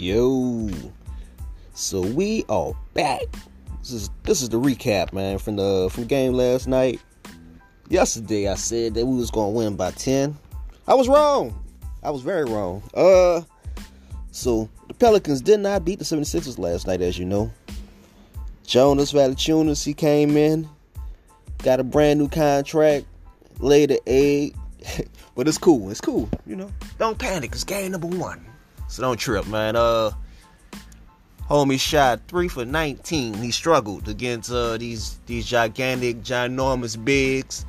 Yo. So we are back. This is this is the recap, man, from the from game last night. Yesterday I said that we was gonna win by 10. I was wrong. I was very wrong. Uh so the Pelicans did not beat the 76ers last night, as you know. Jonas Valanciunas, he came in, got a brand new contract, laid an egg. but it's cool. It's cool. You know, don't panic. It's game number one. So don't trip, man. Uh, homie shot three for 19. He struggled against uh, these these gigantic, ginormous bigs,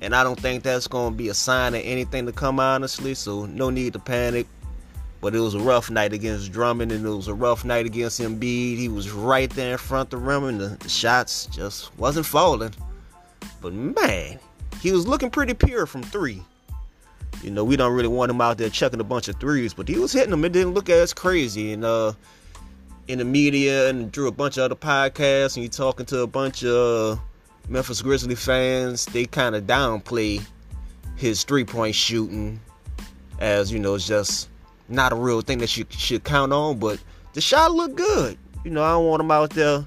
and I don't think that's gonna be a sign of anything to come. Honestly, so no need to panic. But it was a rough night against Drummond, and it was a rough night against Embiid. He was right there in front of the rim, and the, the shots just wasn't falling. But man, he was looking pretty pure from three. You know, we don't really want him out there chucking a bunch of threes, but he was hitting them. It didn't look as crazy. And uh, in the media and through a bunch of other podcasts, and you talking to a bunch of Memphis Grizzly fans, they kind of downplay his three point shooting as you know, it's just not a real thing that you should count on. But the shot looked good. You know, I don't want him out there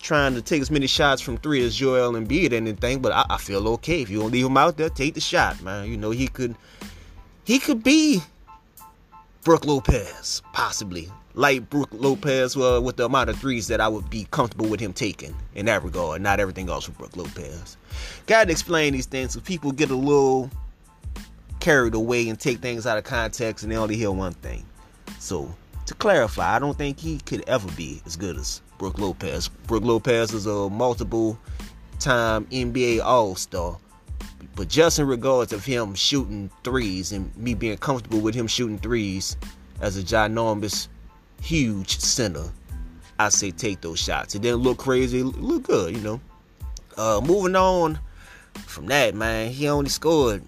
trying to take as many shots from three as Joel Embiid and anything, but I, I feel okay if you don't leave him out there. Take the shot, man. You know he could, he could be Brook Lopez, possibly like Brook Lopez uh, with the amount of threes that I would be comfortable with him taking in that regard. Not everything else with Brook Lopez. Got to explain these things so people get a little carried away and take things out of context and they only hear one thing. So to clarify, I don't think he could ever be as good as Brook Lopez. Brook Lopez is a multiple time NBA All Star. But just in regards of him shooting threes and me being comfortable with him shooting threes as a ginormous, huge center, I say take those shots. It didn't look crazy, it looked good, you know. Uh, moving on from that, man, he only scored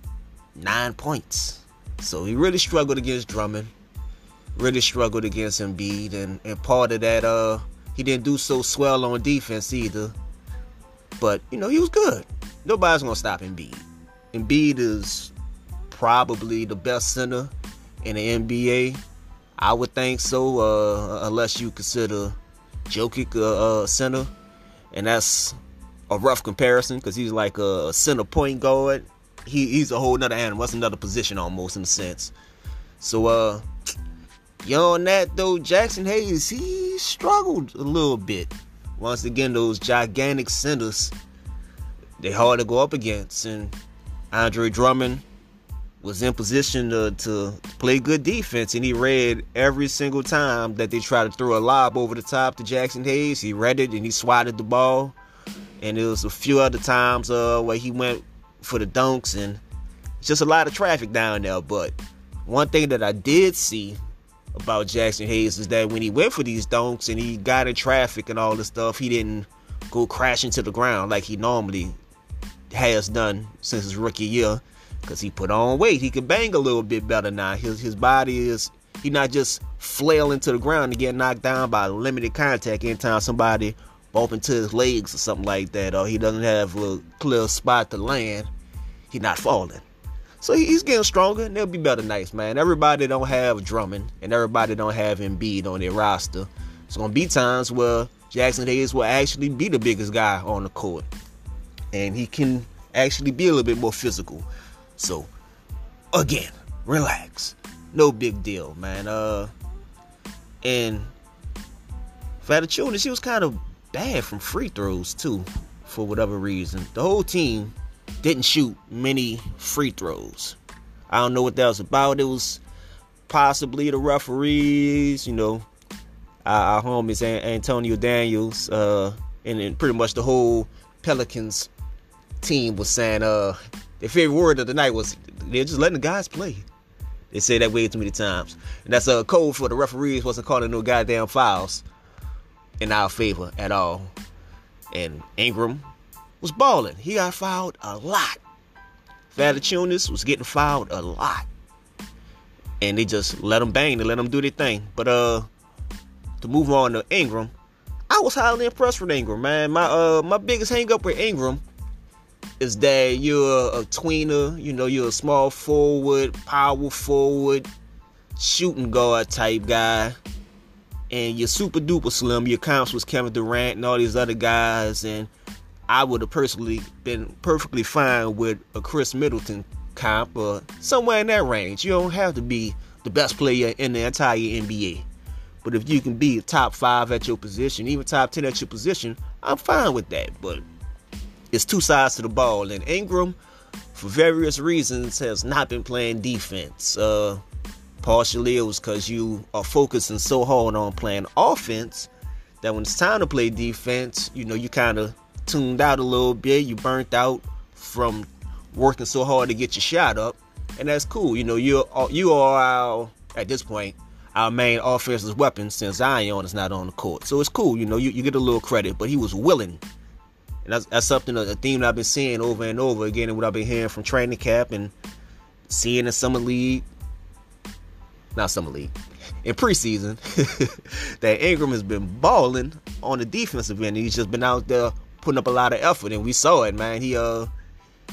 nine points. So he really struggled against Drummond. Really struggled against Embiid, and, and part of that, uh, he didn't do so swell on defense either. But, you know, he was good. Nobody's to stop Embiid. Embiid is probably the best center in the NBA. I would think so, uh, unless you consider Jokic a center. And that's a rough comparison because he's like a center point guard. He, he's a whole nother animal. That's another position almost in a sense. So, uh, Beyond that, though, Jaxson Hayes, he struggled a little bit. Once again, those gigantic centers, they hard to go up against. And Andre Drummond was in position to, to play good defense, and he read every single time that they tried to throw a lob over the top to Jaxson Hayes. He read it and he swatted the ball. And there was a few other times uh, where he went for the dunks, and it's just a lot of traffic down there. But one thing that I did see about Jaxson Hayes is that when he went for these dunks and he got in traffic and all this stuff, he didn't go crashing to the ground like he normally has done since his rookie year. Cause he put on weight, he could bang a little bit better now. His his body is he not just flailing to the ground and get knocked down by limited contact anytime somebody bump into his legs or something like that, or he doesn't have a clear spot to land. He not falling. So he's getting stronger, and there'll be better nights, man. Everybody don't have Drummond, and everybody don't have Embiid on their roster. It's gonna be times where Jaxson Hayes will actually be the biggest guy on the court, and he can actually be a little bit more physical. So, again, relax, no big deal, man. Uh, and Valanciunas, she was kind of bad from free throws too, for whatever reason. The whole team didn't shoot many free throws. I don't know what that was about. It was possibly the referees, you know, our, our homies Antonio Daniels, uh, and, pretty much the whole Pelicans team was saying uh their favorite word of the night was they're just letting the guys play. They say that way too many times. And that's a code for the referees wasn't calling no goddamn fouls in our favor at all. And Ingram was balling. He got fouled a lot. Valanciunas was getting fouled a lot. And they just let him bang. They let him do their thing. But uh, to move on to Ingram, I was highly impressed with Ingram, man. My uh, my biggest hang up with Ingram is that you're a tweener. You know, you're a small forward, power forward, shooting guard type guy. and you're super duper slim. Your comps was Kevin Durant and all these other guys, and I would have personally been perfectly fine with a Khris Middleton comp or somewhere in that range. You don't have to be the best player in the entire NBA. But if you can be top five at your position, even top 10 at your position, I'm fine with that. But it's two sides to the ball. And Ingram, for various reasons, has not been playing defense. Uh, partially it was because you are focusing so hard on playing offense that when it's time to play defense, you know, you kind of tuned out a little bit. You burnt out from working so hard to get your shot up. And that's cool. You know, you uh, you are our, at this point, our main offensive weapon since Zion is not on the court. So it's cool, you know, you, you get a little credit, but he was willing. And that's, that's something, a theme that I've been seeing over and over again, and what I've been hearing from training camp and seeing in summer league, not summer league, in preseason, that Ingram has been balling on the defensive end. He's just been out there putting up a lot of effort, and we saw it, man. He uh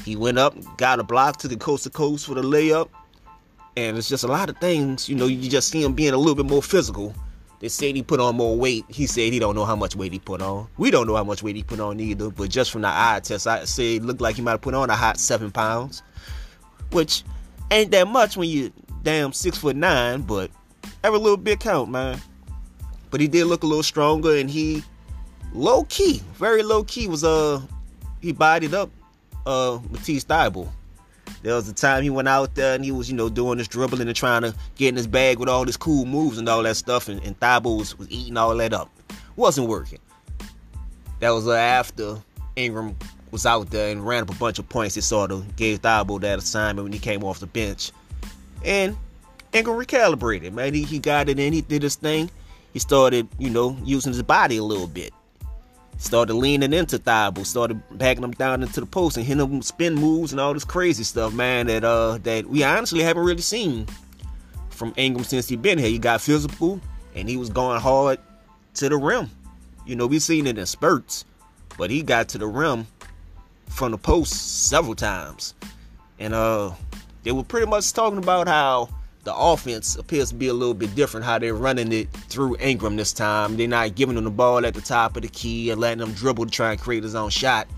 he went up, got a block to the coast to coast for the layup, and it's just a lot of things. You know, you just see him being a little bit more physical. They said he put on more weight. He said he don't know how much weight he put on. We don't know how much weight he put on either. But just from the eye test, I say it looked like he might have put on a hot seven pounds, which ain't that much when you damn six foot nine. But every little bit count, man. But he did look a little stronger, and he low key, very low key, was uh he bodied up uh Matisse Thybulle. There was a time he went out there and he was, you know, doing this dribbling and trying to get in his bag with all his cool moves and all that stuff, and, and Thybulle was, was eating all that up. Wasn't working. That was uh, after Ingram was out there and ran up a bunch of points. It sort of gave Thybulle that assignment when he came off the bench. And Ingram recalibrated, man. He, he got it in, he did his thing. He started, you know, using his body a little bit started leaning into Thybulle, started backing him down into the post and hitting him spin moves and all this crazy stuff, man, that uh that we honestly haven't really seen from Ingram since he been here. He got physical and he was going hard to the rim. You know, we've seen it in spurts, but he got to the rim from the post several times. And uh they were pretty much talking about how the offense appears to be a little bit different how they're running it through Ingram this time. They're not giving him the ball at the top of the key and letting him dribble to try and create his own shot.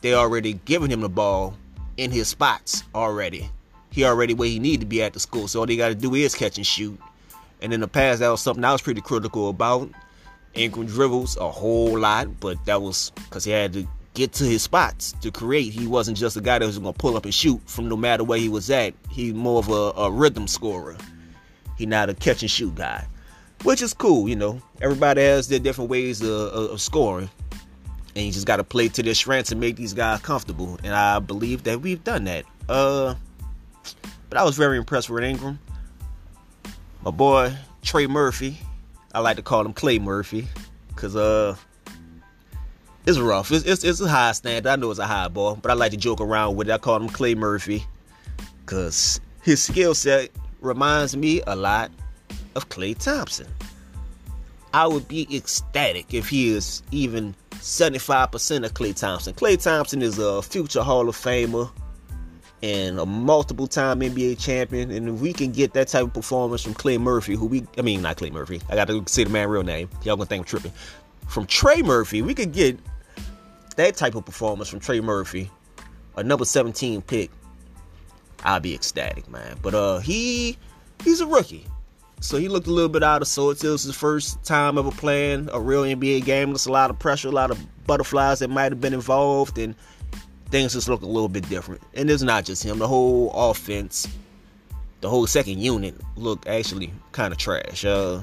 They already giving him the ball in his spots already. He already where he need to be at the school. So all they got to do is catch and shoot. And in the past, that was something I was pretty critical about. Ingram dribbles a whole lot, but that was because he had to get to his spots to create. He wasn't just a guy that was going to pull up and shoot from no matter where he was at. He more of a, a rhythm scorer. He not a catch and shoot guy, which is cool. You know, everybody has their different ways of, of, scoring, and you just got to play to their strengths and make these guys comfortable. And I believe that we've done that. Uh, but I was very impressed with Ingram. My boy Trey Murphy, I like to call him Clay Murphy, cause uh it's rough. It's, it's, it's a high standard. I know it's a high ball, but I like to joke around with it. I call him Clay Murphy because his skill set reminds me a lot of Klay Thompson. I would be ecstatic if he is even 75% of Klay Thompson. Klay Thompson is a future Hall of Famer and a multiple time NBA champion. And if we can get that type of performance from Clay Murphy, who we, I mean, not Clay Murphy, I got to say the man real name. Y'all gonna think I'm tripping. From Trey Murphy, we could get that type of performance from Trey Murphy, a number 17 pick, I'll be ecstatic, man. But uh he he's a rookie. So he looked a little bit out of sorts. It was his first time ever playing a real NBA game. There's a lot of pressure, a lot of butterflies that might have been involved, and things just look a little bit different. And it's not just him. The whole offense, the whole second unit looked actually kind of trash. Uh,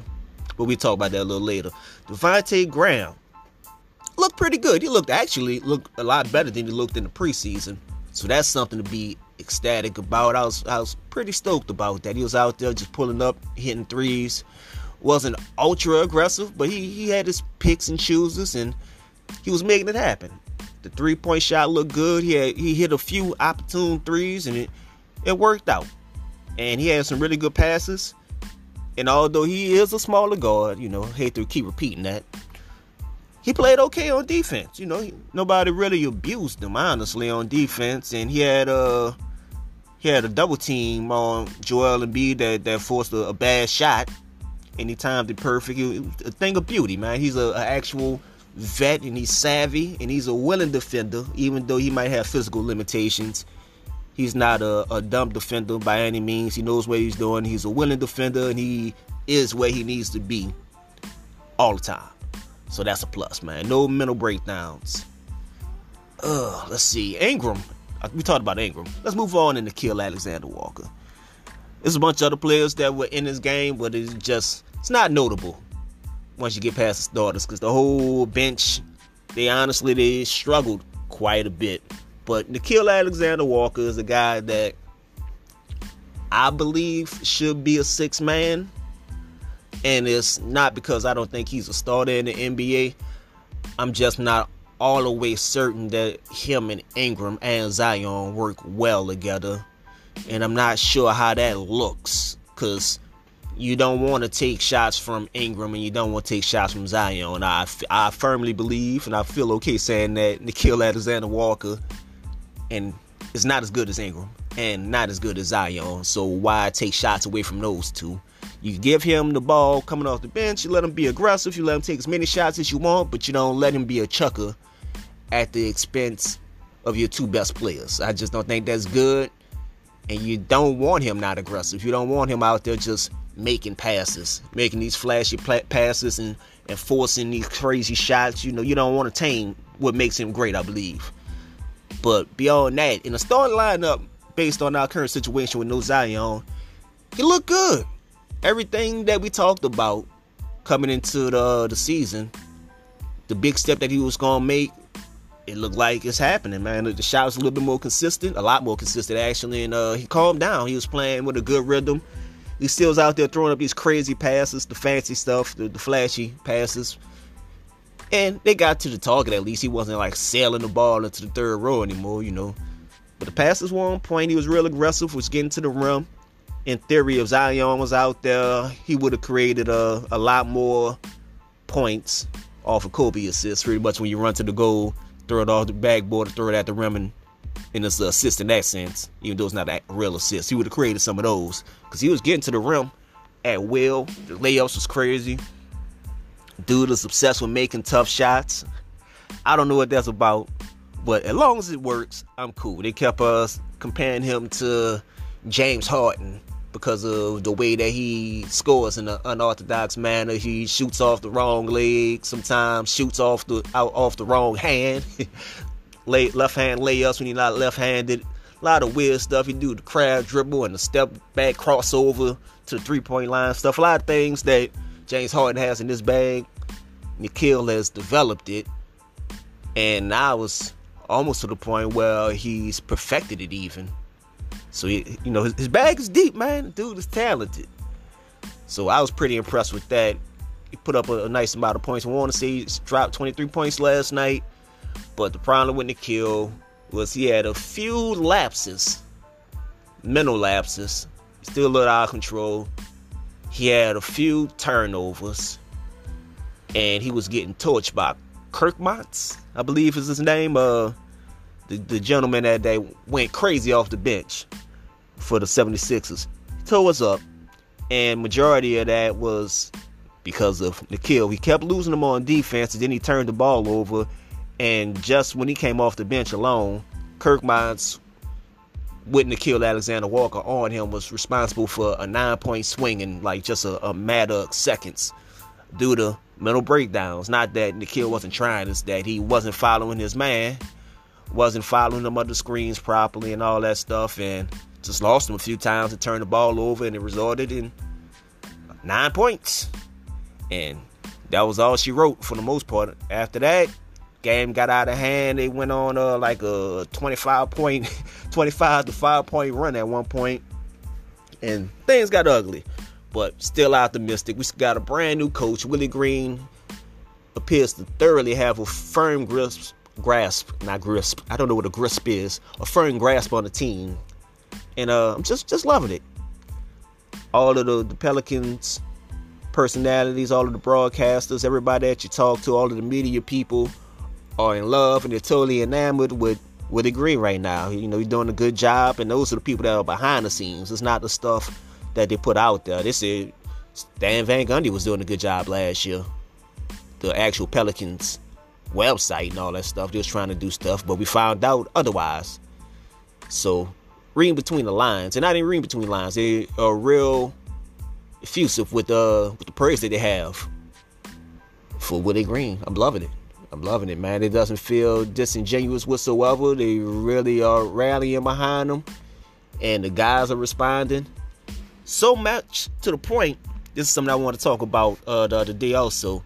but we talk about that a little later. Devonte Graham looked pretty good. He looked actually looked a lot better than he looked in the preseason. So that's something to be ecstatic about. I was I was pretty stoked about that. He was out there just pulling up, hitting threes. Wasn't ultra aggressive, but he, he had his picks and chooses and he was making it happen. The three point shot looked good. He had, he hit a few opportune threes and it it worked out. And he had some really good passes. And although he is a smaller guard, you know, hate to keep repeating that, he played okay on defense. You know, he, nobody really abused him honestly on defense, and he had a he had a double team on Joel Embiid that that forced a, a bad shot, and he timed it perfect. It was a thing of beauty, man. He's a, a actual vet and he's savvy and he's a willing defender, even though he might have physical limitations. He's not a, a dumb defender by any means. He knows what he's doing. He's a willing defender and he is where he needs to be all the time. So that's a plus, man. No mental breakdowns. Uh, let's see. Ingram. Uh, we talked about Ingram. Let's move on and kill Alexander Walker. There's a bunch of other players that were in this game, but it's just it's not notable once you get past the starters because the whole bench, they honestly they struggled quite a bit. But Nickeil Alexander Walker is a guy that I believe should be a six man. And it's not because I don't think he's a starter in the NBA. I'm just not all the way certain that him and Ingram and Zion work well together. And I'm not sure how that looks because you don't want to take shots from Ingram and you don't want to take shots from Zion. I, I firmly believe and I feel okay saying that Nickeil Alexander Walker and is not as good as Ingram and not as good as Zion. So why take shots away from those two? You give him the ball coming off the bench, you let him be aggressive, you let him take as many shots as you want, but you don't let him be a chucker at the expense of your two best players. I just don't think that's good. And you don't want him not aggressive. You don't want him out there just making passes, making these flashy passes and, and forcing these crazy shots. You know, you don't want to tame what makes him great, I believe. But beyond that, in the starting lineup, based on our current situation with no Zion, he looked good. Everything that we talked about coming into the the season, the big step that he was gonna make, it looked like it's happening, man. The shot was a little bit more consistent, a lot more consistent actually, and uh, he calmed down. He was playing with a good rhythm. He still was out there throwing up these crazy passes, the fancy stuff, the, the flashy passes. And they got to the target at least. He wasn't like sailing the ball into the third row anymore, you know. But the passes were on point. He was real aggressive, was getting to the rim. In theory, if Zion was out there, he would have created a, a lot more points off of Kobe assists. Pretty much when you run to the goal, throw it off the backboard, throw it at the rim, and and it's an assist in that sense, even though it's not a real assist. He would have created some of those because he was getting to the rim at will. The layups was crazy. Dude is obsessed with making tough shots. I don't know what that's about, but as long as it works, I'm cool. They kept us comparing him to James Harden because of the way that he scores in an unorthodox manner. He shoots off the wrong leg, sometimes shoots off the out off the wrong hand. left hand layups when he's not left handed. A lot of weird stuff. He do the crab dribble and the step back crossover to the three point line stuff. A lot of things that James Harden has in this bag. Nickeil has developed it. And I was almost to the point where he's perfected it even. So he, you know, his, his bag is deep, man. dude is talented. So I was pretty impressed with that. He put up a, a nice amount of points. I want to say dropped 23 points last night. But the problem with Nickeil was he had a few lapses, mental lapses, still a little out of control. He had a few turnovers, and he was getting torched by Kirkmans, I believe is his name. Uh, the, the gentleman that day went crazy off the bench for the 76ers. He tore us up, and majority of that was because of Nickeil. He kept losing them on defense, and then he turned the ball over and just when he came off the bench alone, Kirk Mines wouldn't have killed Alexander Walker on him was responsible for a nine point swing in like just a, a matter of seconds due to mental breakdowns. Not that Nickeil wasn't trying, it's that he wasn't following his man, wasn't following them other screens properly and all that stuff, and just lost him a few times and turned the ball over, and it resulted in nine points. And that was all she wrote for the most part. After that, game got out of hand. They went on uh, like a 25 point, 25 to 5 point run at one point, and things got ugly. But still optimistic. We got a brand new coach. Willie Green appears to thoroughly have a firm grasp, grasp, not grasp. I don't know what a grasp is. A firm grasp on the team, and uh, I'm just just loving it. All of the, the Pelicans personalities, all of the broadcasters, everybody that you talk to, all of the media people are in love and they're totally enamored with with the Green right now. You know, he's doing a good job, and those are the people that are behind the scenes. It's not the stuff that they put out there. This said Stan Van Gundy was doing a good job last year. The actual Pelicans website and all that stuff. They was trying to do stuff, but we found out otherwise. So reading between the lines, and I didn't read between lines. They are real effusive with uh with the praise that they have for Willie Green. I'm loving it. I'm loving it, man. It doesn't feel disingenuous whatsoever. They really are rallying behind them, and the guys are responding so much to the point. This is something I want to talk about uh, the other day also.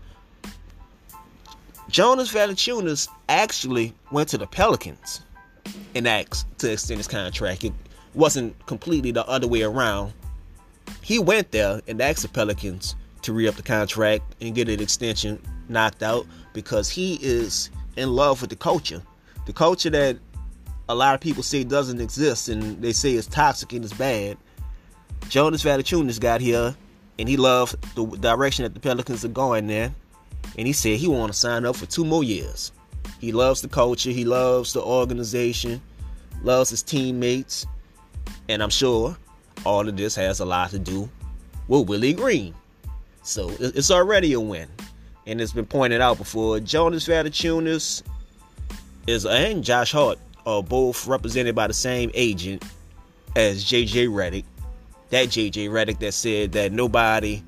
Jonas Valanciunas actually went to the Pelicans and asked to extend his contract. It wasn't completely the other way around. He went there and asked the Pelicans to re up the contract and get an extension knocked out because he is in love with the culture. The culture that a lot of people say doesn't exist and they say is toxic and is bad. Jonas Valanciunas got here and he loved the direction that the Pelicans are going there. And he said he want to sign up for two more years. He loves the culture, he loves the organization, loves his teammates, and I'm sure all of this has a lot to do with Willie Green. So it's already a win. And it's been pointed out before. Jonas Valanciunas is and Josh Hart are both represented by the same agent as JJ Redick. That JJ Redick that said that nobody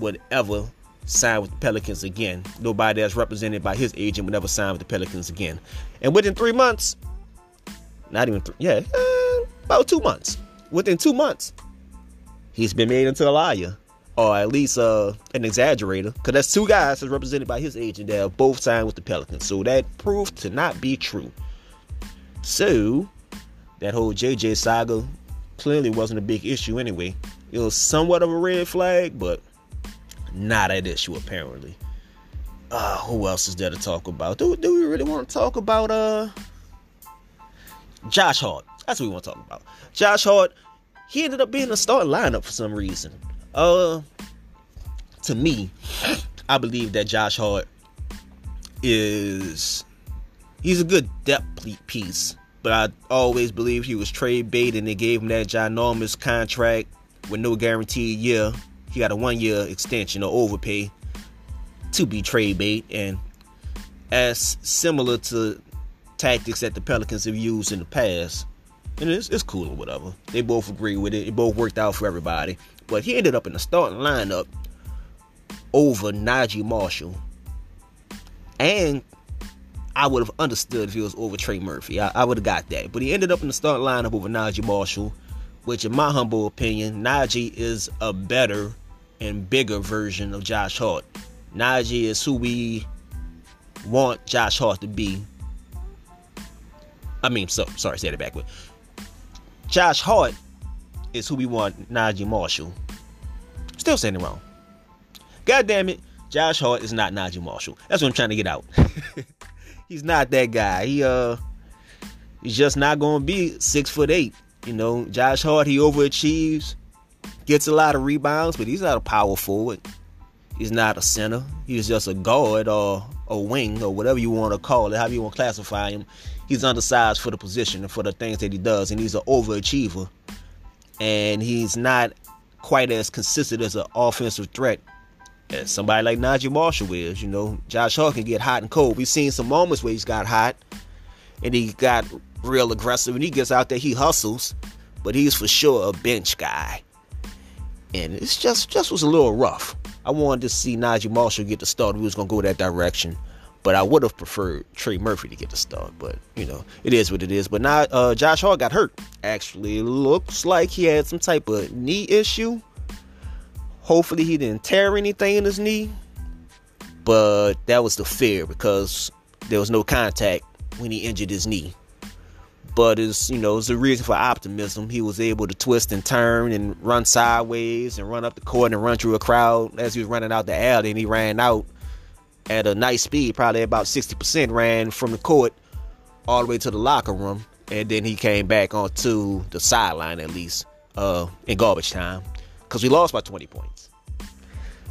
would ever sign with the Pelicans again. Nobody that's represented by his agent would ever sign with the Pelicans again. And within three months, not even three, yeah, uh, about two months. Within two months, he's been made into a liar, or at least uh, an exaggerator, because that's two guys that's represented by his agent that both signed with the Pelicans. So that proved to not be true. So that whole JJ saga clearly wasn't a big issue anyway. It was somewhat of a red flag, but not an issue apparently. Uh, who else is there to talk about? Do, do we really want to talk about uh Josh Hart? That's what we want to talk about. Josh Hart, he ended up being a starting lineup for some reason. Uh to me, I believe that Josh Hart is he's a good depth piece, but I always believe he was trade bait and they gave him that ginormous contract with no guaranteed year he got a one year extension or overpay to be trade bait, and as similar to tactics that the Pelicans have used in the past. And it's, it's cool or whatever. They both agree with it. It both worked out for everybody. But he ended up in the starting lineup over Naji Marshall. And I would have understood if he was over Trey Murphy. I, I would have got that. But he ended up in the starting lineup over Naji Marshall which in my humble opinion, Naji is a better and bigger version of Josh Hart. Naji is who we want Josh Hart to be. I mean, so sorry, say it backward. Josh Hart is who we want Naji Marshall. Still saying it wrong. God damn it, Josh Hart is not Naji Marshall. That's what I'm trying to get out. he's not that guy. He uh he's just not gonna be six foot eight. You know, Josh Hart, he overachieves, gets a lot of rebounds, but he's not a power forward. He's not a center. He's just a guard or a wing or whatever you want to call it, however you want to classify him. He's undersized for the position and for the things that he does, and he's an overachiever. And he's not quite as consistent as an offensive threat as somebody like Naji Marshall is. You know, Josh Hart can get hot and cold. We've seen some moments where he's got hot and he got real aggressive. When he gets out there, he hustles, but he's for sure a bench guy. And it's just just was a little rough. I wanted to see Naji Marshall get the start. We was gonna go that direction, but I would have preferred Trey Murphy to get the start. But you know, it is what it is. But now uh, Josh Hart got hurt. Actually, looks like he had some type of knee issue. Hopefully, he didn't tear anything in his knee. But that was the fear because there was no contact when he injured his knee but it's you know it's a reason for optimism. He was able to twist and turn and run sideways and run up the court and run through a crowd as he was running out the alley, and he ran out at a nice speed, probably about 60%. Ran from the court all the way to the locker room, and then he came back onto the sideline at least uh, in garbage time because we lost by 20 points.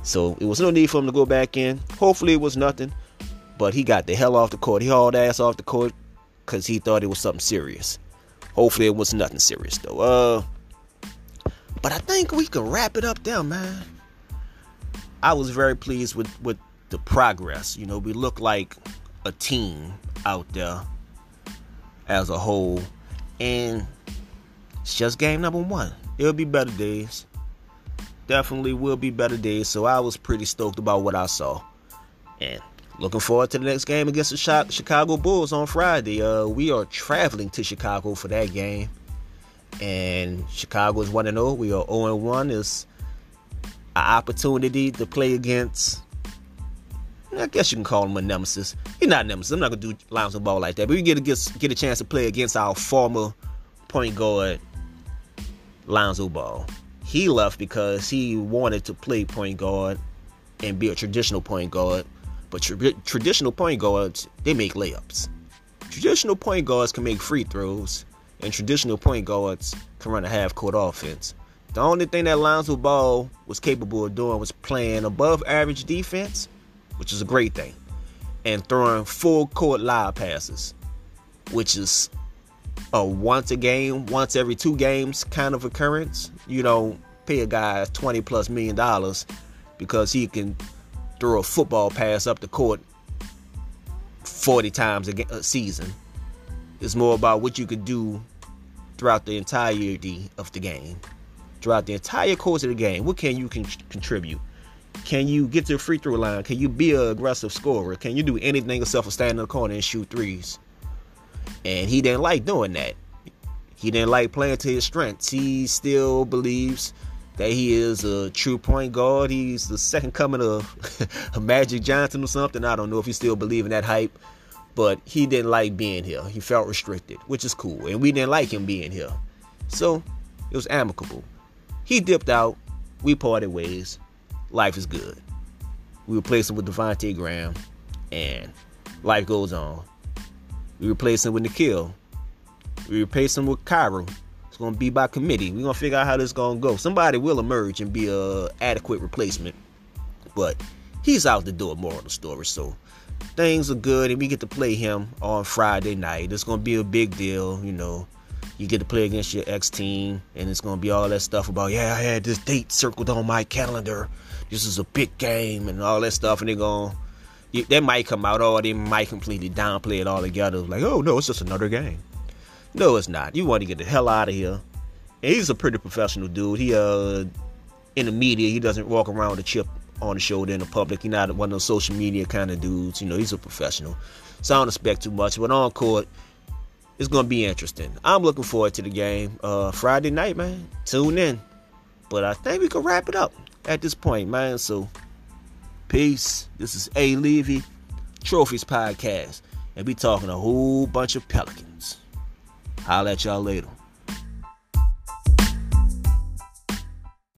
So it was no need for him to go back in. Hopefully it was nothing, but he got the hell off the court. He hauled ass off the court because he thought it was something serious. Hopefully, it was nothing serious though. Uh, but I think we can wrap it up there, man. I was very pleased with with the progress. You know, we look like a team out there as a whole, and it's just game number one. It'll be better days. Definitely will be better days. So I was pretty stoked about what I saw, and looking forward to the next game against the Chicago Bulls on Friday. Uh, we are traveling to Chicago for that game, and Chicago is one and zero. Oh. We are zero oh and one. Is an opportunity to play against. I guess you can call him a nemesis. He's not a nemesis. I'm not gonna do Lonzo Ball like that, but we get to get, get a chance to play against our former point guard Lonzo Ball. He left because he wanted to play point guard and be a traditional point guard. But tra- traditional point guards, they make layups. Traditional point guards can make free throws, and traditional point guards can run a half court offense. The only thing that Lonzo Ball was capable of doing was playing above average defense, which is a great thing, and throwing full court live passes, which is a once a game, once every two games kind of occurrence. You don't pay a guy 20 plus million dollars because he can throw a football pass up the court 40 times a, season. It's more about what you could do throughout the entirety of the game. Throughout the entire course of the game, what can you con- contribute? Can you get to the free throw line? Can you be an aggressive scorer? Can you do anything except for stand in the corner and shoot threes? And he didn't like doing that. He didn't like playing to his strengths. He still believes that he is a true point guard. He's the second coming of Magic Johnson or something. I don't know if he still believe in that hype. But he didn't like being here. He felt restricted, which is cool. And we didn't like him being here. So it was amicable. He dipped out. We parted ways. Life is good. We replaced him with Devonte Graham. And life goes on. We replaced him with Nickeil. We replaced him with Kira. It's gonna be by committee. We're gonna figure out how this gonna go. Somebody will emerge and be a adequate replacement. But he's out the door more on the story. So things are good and we get to play him on Friday night. It's gonna be a big deal, you know. You get to play against your ex team, and it's gonna be all that stuff about yeah, I had this date circled on my calendar. This is a big game and all that stuff, and they're gonna they might come out or they might completely downplay it altogether. Like, oh no, it's just another game. No, it's not. You want to get the hell out of here. And he's a pretty professional dude. He uh in the media, he doesn't walk around with a chip on the shoulder in the public. He's not one of those social media kind of dudes. You know, he's a professional. So I don't expect too much. But on court, it's gonna be interesting. I'm looking forward to the game. Uh Friday night, man. Tune in. But I think we can wrap it up at this point, man. So Peace. This is A Levy, Trophies Podcast, and we talking a whole bunch of Pelicans. I'll let y'all later.